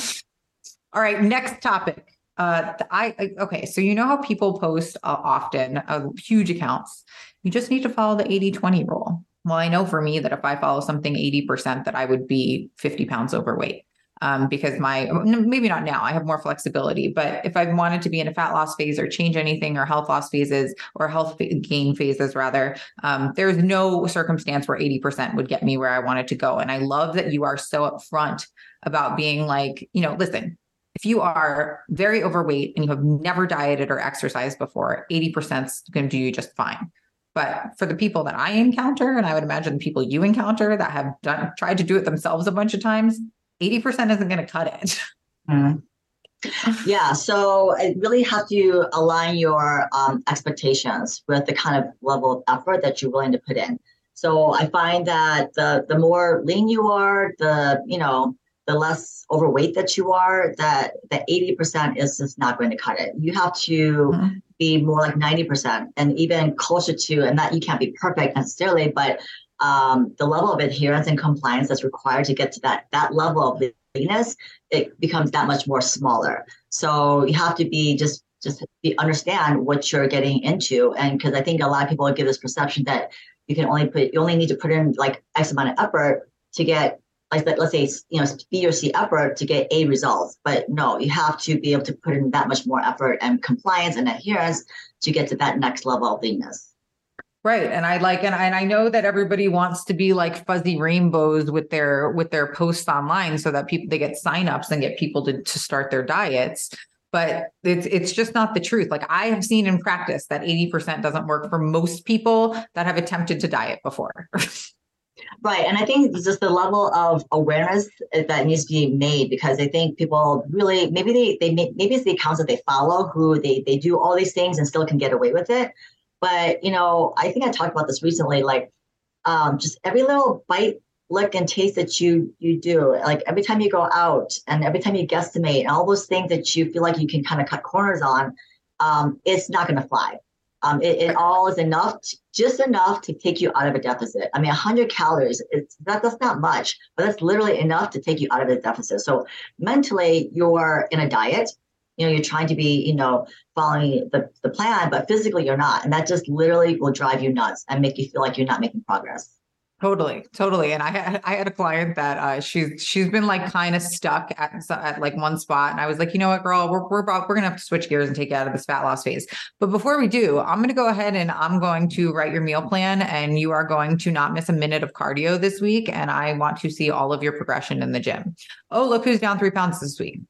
<laughs> All right next topic. Uh I, I okay so you know how people post uh, often uh, huge accounts? You just need to follow the 80 20 rule. Well i know for me that if i follow something 80% that i would be 50 pounds overweight um, because my maybe not now i have more flexibility but if i wanted to be in a fat loss phase or change anything or health loss phases or health gain phases rather um, there's no circumstance where 80% would get me where i wanted to go. And i love that you are so upfront about being like you know listen if you are very overweight and you have never dieted or exercised before 80% is going to do you just fine. But for the people that I encounter, and I would imagine the people you encounter that have done tried to do it themselves a bunch of times, 80% isn't going to cut it. Mm. Yeah, so I really have to align your um, expectations with the kind of level of effort that you're willing to put in. So I find that the the more lean you are, the you know the less overweight that you are, that the 80% is just not going to cut it. You have to mm-hmm. be more like 90% and even closer to, and that you can't be perfect necessarily, but um, the level of adherence and compliance that's required to get to that that level of leanness, it becomes that much more smaller. So you have to be just just be, understand what you're getting into, and because I think a lot of people give this perception that you can only put you only need to put in like X amount of effort to get like let's say you know B or C effort to get A results. But no, you have to be able to put in that much more effort and compliance and adherence to get to that next level of leanness. Right. And I like and I, and I know that everybody wants to be like fuzzy rainbows with their with their posts online so that people they get signups and get people to, to start their diets. But it's it's just not the truth. Like I have seen in practice that 80% doesn't work for most people that have attempted to diet before. <laughs> Right. And I think just the level of awareness eh, that needs to be made because I think people really maybe they they maybe it's the accounts that they follow who they they do all these things and still can get away with it. But you know, I think I talked about this recently. Like, um, just every little bite, lick, and taste that you you do, like every time you go out and every time you guesstimate, all those things that you feel like you can kind of cut corners on, um, it's not going to fly. Um, it, it, all is enough, just enough to take you out of a deficit. I mean, 100 calories, it's that, that's not much, but that's literally enough to take you out of a deficit. So mentally, you're in a diet, you know, you're trying to be, you know, following the, the plan, but physically you're not. And that just literally will drive you nuts and make you feel like you're not making progress. Totally, totally. And I had I had a client that uh, she's she's been like kind of stuck at at like one spot, and I was like, you know what, girl, we're we're about, we're gonna have to switch gears and take you out of this fat loss phase. But before we do, I'm gonna go ahead and I'm going to write your meal plan, and you are going to not miss a minute of cardio this week, and I want to see all of your progression in the gym. Oh, look who's down three pounds this week.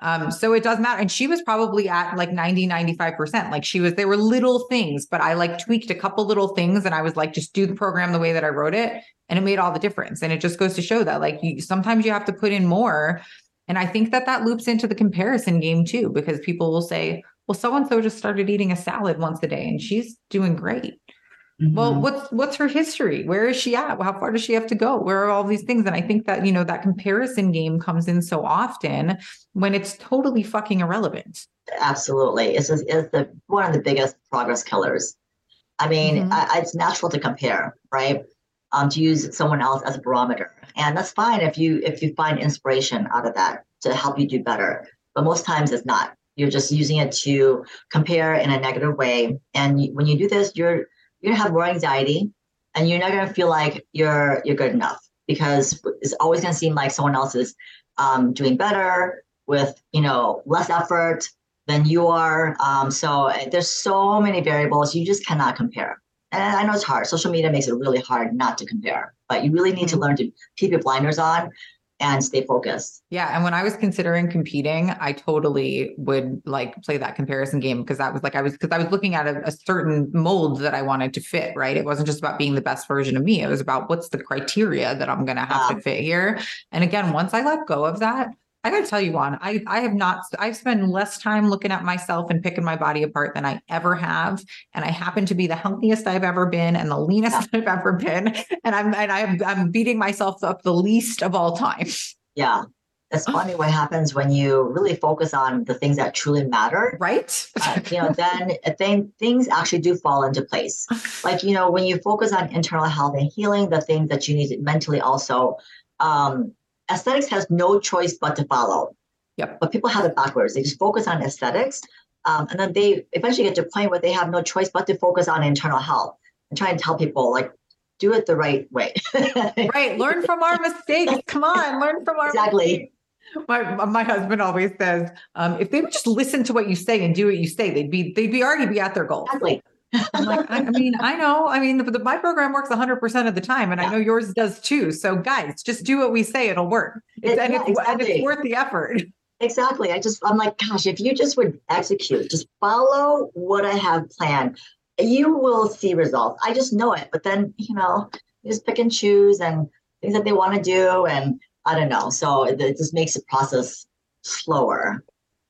Um, so it does matter. And she was probably at like 90, 95%. Like she was, there were little things, but I like tweaked a couple little things and I was like, just do the program the way that I wrote it. And it made all the difference. And it just goes to show that like you sometimes you have to put in more. And I think that that loops into the comparison game too, because people will say, well, so and so just started eating a salad once a day and she's doing great. Mm-hmm. Well, what's what's her history? Where is she at? How far does she have to go? Where are all these things? And I think that, you know, that comparison game comes in so often when it's totally fucking irrelevant. Absolutely. It's, just, it's the one of the biggest progress killers. I mean, mm-hmm. I, it's natural to compare, right? Um, to use someone else as a barometer. And that's fine if you if you find inspiration out of that to help you do better. But most times it's not. You're just using it to compare in a negative way. And when you do this, you're you're gonna have more anxiety and you're not gonna feel like you're you're good enough because it's always gonna seem like someone else is um, doing better with you know less effort than you are. Um, so eh, there's so many variables you just cannot compare. And I know it's hard. Social media makes it really hard not to compare, but you really need mm-hmm. to learn to keep your blinders on and stay focused. Yeah. And when I was considering competing, I totally would like play that comparison game because that was like I was because I was looking at a, a, certain mold that I wanted to fit, right? It wasn't just about being the best version of me. It was about what's the criteria that I'm gonna have to um. fit here. And again, once I let go of that, I gotta tell you, Won, I, I have not, I've spent less time looking at myself and picking my body apart than I ever have. And I happen to be the healthiest I've ever been and the leanest <laughs> I've ever been. And I'm, and I'm, I'm beating myself up the least of all time. Yeah. It's funny what happens when you really focus on the things that truly matter. Right. uh, you know, then, then things actually do fall into place. <laughs> Like, you know, when you focus on internal health and healing, the things that you need mentally also, um, aesthetics has no choice but to follow. Yep. But people have it backwards. They just focus on aesthetics. Um, and then they eventually get to a point where they have no choice but to focus on internal health and try and tell people like, do it the right way. <laughs> right. Learn from our mistakes. Come on, learn from our exactly. Mistakes. My my husband always says, um, if they would just listen to what you say and do what you say, they'd be they'd be already be at their goal. Exactly. I'm like, I, I, mean, I know. I mean, the, the, my program works 100% of the time, and yeah. I know yours does too. So, guys, just do what we say; it'll work. It's, it, and, yeah, it's, exactly. and it's worth the effort. Exactly. I just, I'm like, gosh, if you just would execute, just follow what I have planned, you will see results. I just know it. But then, you know, you just pick and choose and things that they want to do, and I don't know. So it, it just makes the process slower.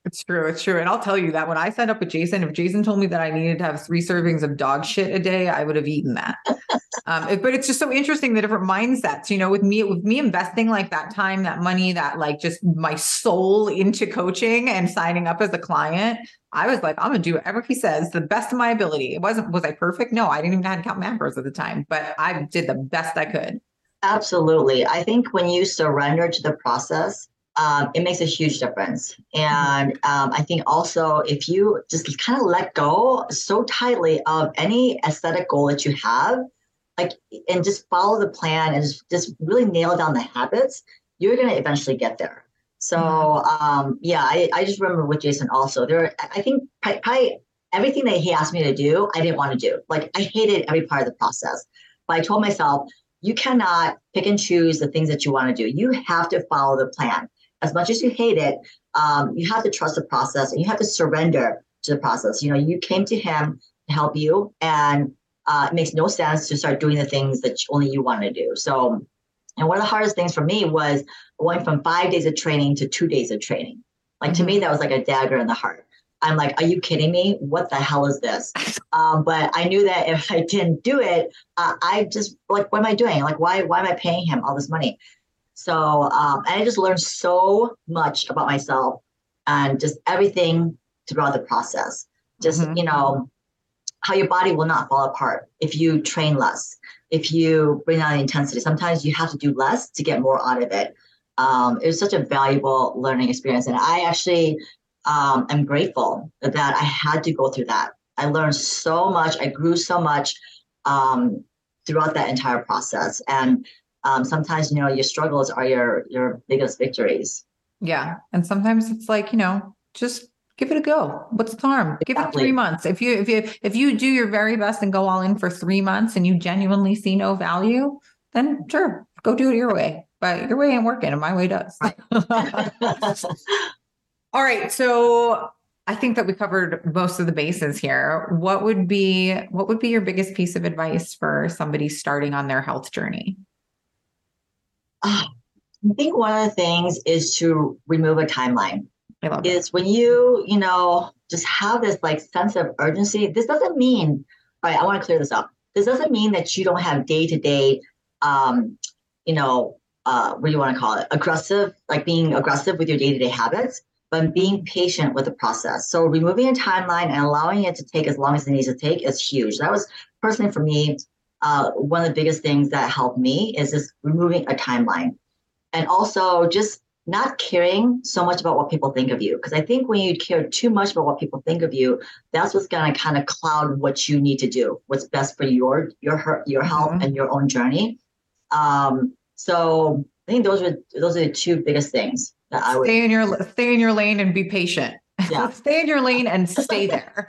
It's true. It's true. And I'll tell you that when I signed up with Jason, if Jason told me that I needed to have three servings of dog shit a day, I would have eaten that. <laughs> um, it, but it's just so interesting the different mindsets, you know, with me, with me investing like that time, that money, that like just my soul into coaching and signing up as a client. I was like, I'm gonna do whatever he says, the best of my ability. It wasn't, was I perfect? No, I didn't even know how to count macros at the time, but I did the best I could. Absolutely. I think when you surrender to the process, um, it makes a huge difference. And um, I think also if you just kind of let go so tightly of any aesthetic goal that you have, like, and just follow the plan and just, really nail down the habits, you're going to eventually get there. So, um, yeah, I, I just remember with Jason also, there, I think probably everything that he asked me to do, I didn't want to do. Like, I hated every part of the process. But I told myself, you cannot pick and choose the things that you want to do. You have to follow the plan as much as you hate it, um, you have to trust the process and you have to surrender to the process. You know, you came to him to help you, and uh, it makes no sense to start doing the things that only you want to do. So, and one of the hardest things for me was going from five days of training to two days of training. Like to me, mm-hmm. that was like a dagger in the heart. I'm like, are you kidding me? What the hell is this? <laughs> Um, but I knew that if I didn't do it, uh, I just like, what am I doing? Like, why, why am I paying him all this money? So um, I just learned so much about myself and just everything throughout the process. Just, Mhm. you know, how your body will not fall apart if you train less, if you bring down the intensity. Sometimes you have to do less to get more out of it. Um, it was such a valuable learning experience. And I actually um, am grateful that I had to go through that. I learned so much, I grew so much um, throughout that entire process. And um, sometimes, you know, your struggles are your your biggest victories. Yeah. And sometimes it's like, you know, just give it a go. What's the harm? Give it three months. If you if you if you do your very best and go all in for three months and you genuinely see no value, then sure, go do it your way. But your way ain't working and my way does. <laughs> <laughs> all right. So I think that we covered most of the bases here. What would be what would be your biggest piece of advice for somebody starting on their health journey? I think one of the things is to remove a timeline. I love. Is when you, you know, just have this like sense of urgency. This doesn't mean, all right, I want to clear this up. This doesn't mean that you don't have day to day, um, you know, uh, what do you want to call it? Aggressive, like being aggressive with your day to day habits, but being patient with the process. So removing a timeline and allowing it to take as long as it needs to take is huge. That was personally for me, uh, one of the biggest things that helped me is just removing a timeline. And also just not caring so much about what people think of you. Because I think when you care too much about what people think of you, that's what's going to kind of cloud what you need to do, what's best for your your your health Mhm. and your own journey. Um, so I think those are those are the two biggest things that I would. stay in your stay in your lane and be patient. Yeah. <laughs> stay in your lane and stay <laughs> there.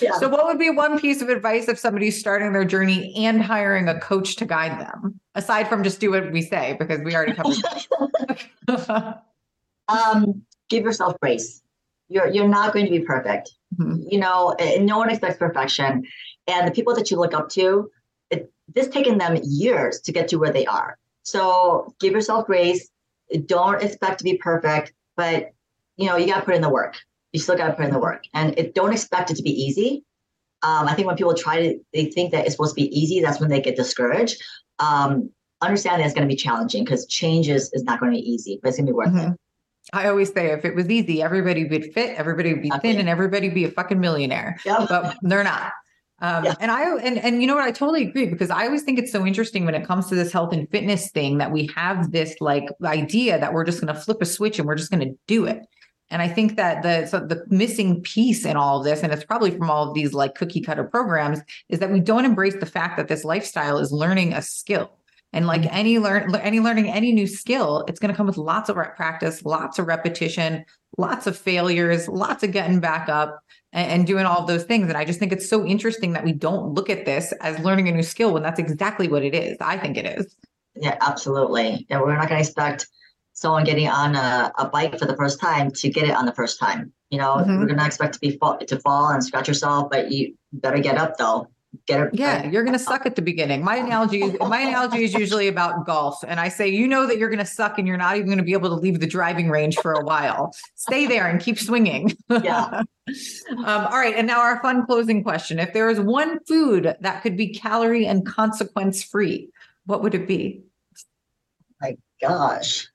Yeah. So, what would be one piece of advice if somebody's starting their journey and hiring a coach to guide them, aside from just do what we say because we already covered. that. <laughs> um, give yourself grace. You're you're not going to be perfect. Mhm. You know, no one expects perfection. And the people that you look up to, it, this taken them years to get to where they are. So give yourself grace. Don't expect to be perfect, but you know you got to put in the work. You still got to put in the work, and it, don't expect it to be easy. Um, I think when people try to, they think that it's supposed to be easy. That's when they get discouraged. Um, understand that it's going to be challenging because change is, is not going to be easy, but it's going to be worth it. Mhm. I always say if it was easy, everybody would fit, everybody would be Exactly. thin, and everybody would be a fucking millionaire. Yep. but they're not. Um, Yeah. And I and and you know what? I totally agree because I always think it's so interesting when it comes to this health and fitness thing that we have this like idea that we're just going to flip a switch and we're just going to do it. And I think that the so the missing piece in all of this, and it's probably from all of these like cookie cutter programs, is that we don't embrace the fact that this lifestyle is learning a skill. And like Mhm. any learn any learning any new skill, it's going to come with lots of practice, lots of repetition, lots of failures, lots of getting back up and, and doing all of those things. And I just think it's so interesting that we don't look at this as learning a new skill when that's exactly what it is. I think it is. Yeah, absolutely. Yeah, we're not going to expect someone getting on a, a bike for the first time to get it on the first time. You know, Mhm. we're going to expect to be fall, to fall and scratch yourself, but you better get up though. Get it. Yeah, you're going to suck at the beginning. My analogy my analogy is usually about golf, and I say you know that you're going to suck and you're not even going to be able to leave the driving range for a while. Stay there and keep swinging. Yeah. <laughs> um, all right, and now our fun closing question: If there was one food that could be calorie and consequence free, what would it be? My gosh.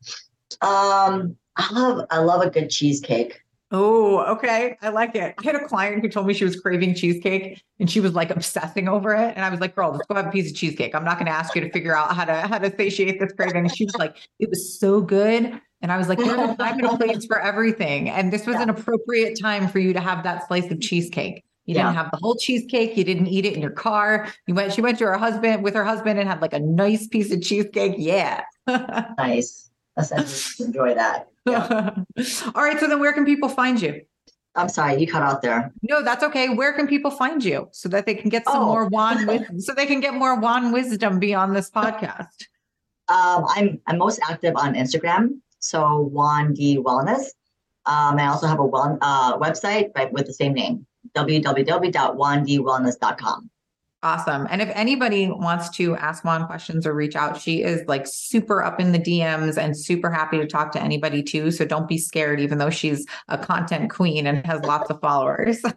Um, I love I love a good cheesecake. Oh, okay. I like it. I had a client who told me she was craving cheesecake and she was like obsessing over it. And I was like, girl, let's go have a piece of cheesecake. I'm not going to ask you to figure out how to how to satiate this craving. And she was like, it was so good. And I was like, there's time and place for everything. And this was an appropriate time for you to have that slice of cheesecake. You didn't have the whole cheesecake. You didn't eat it in your car. You went, she went to her husband with her husband and had like a nice piece of cheesecake. Yeah. <laughs> Nice. That's nice. enjoy that. Yeah. <laughs> All right. So then where can people find you? I'm sorry, you cut out there. No, that's okay. Where can people find you so that they can get some Oh. more Won wisdom, <laughs> so they can get more Won wisdom beyond this podcast? <laughs> Um, I'm I'm most active on Instagram, so Won D Wellness. Um, I also have a well, uh, website but with the same name, www.wondwellness.com. Awesome. And if anybody wants to ask Won questions or reach out, she is like super up in the DMs and super happy to talk to anybody too. So don't be scared, even though she's a content queen and has lots of followers. <laughs>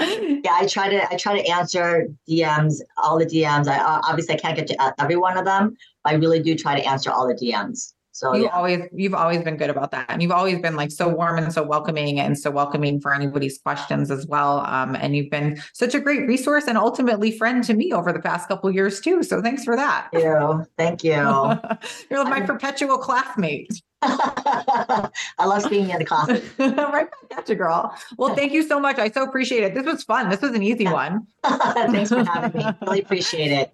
Yeah, I try to I try to answer DMs, all the DMs. I obviously I can't get to every one of them, but I really do try to answer all the DMs. So you yeah. always you've always been good about that, and you've always been like so warm and so welcoming and so welcoming for anybody's questions as well. Um, and you've been such a great resource and ultimately friend to me over the past couple years too. So thanks for that. Thank you. Thank you. <laughs> You're my perpetual classmate. <laughs> I love seeing you in the class. <laughs> right back at you, girl. Well, thank you so much. I so appreciate it. This was fun. This was an easy one. Thanks for having me. Really appreciate it.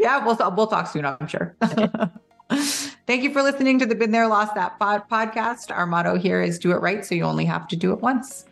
yeah, we'll we'll talk soon. I'm sure. Thank you for listening to the Been There Lost That pod- podcast. Our motto here is do it right so you only have to do it once.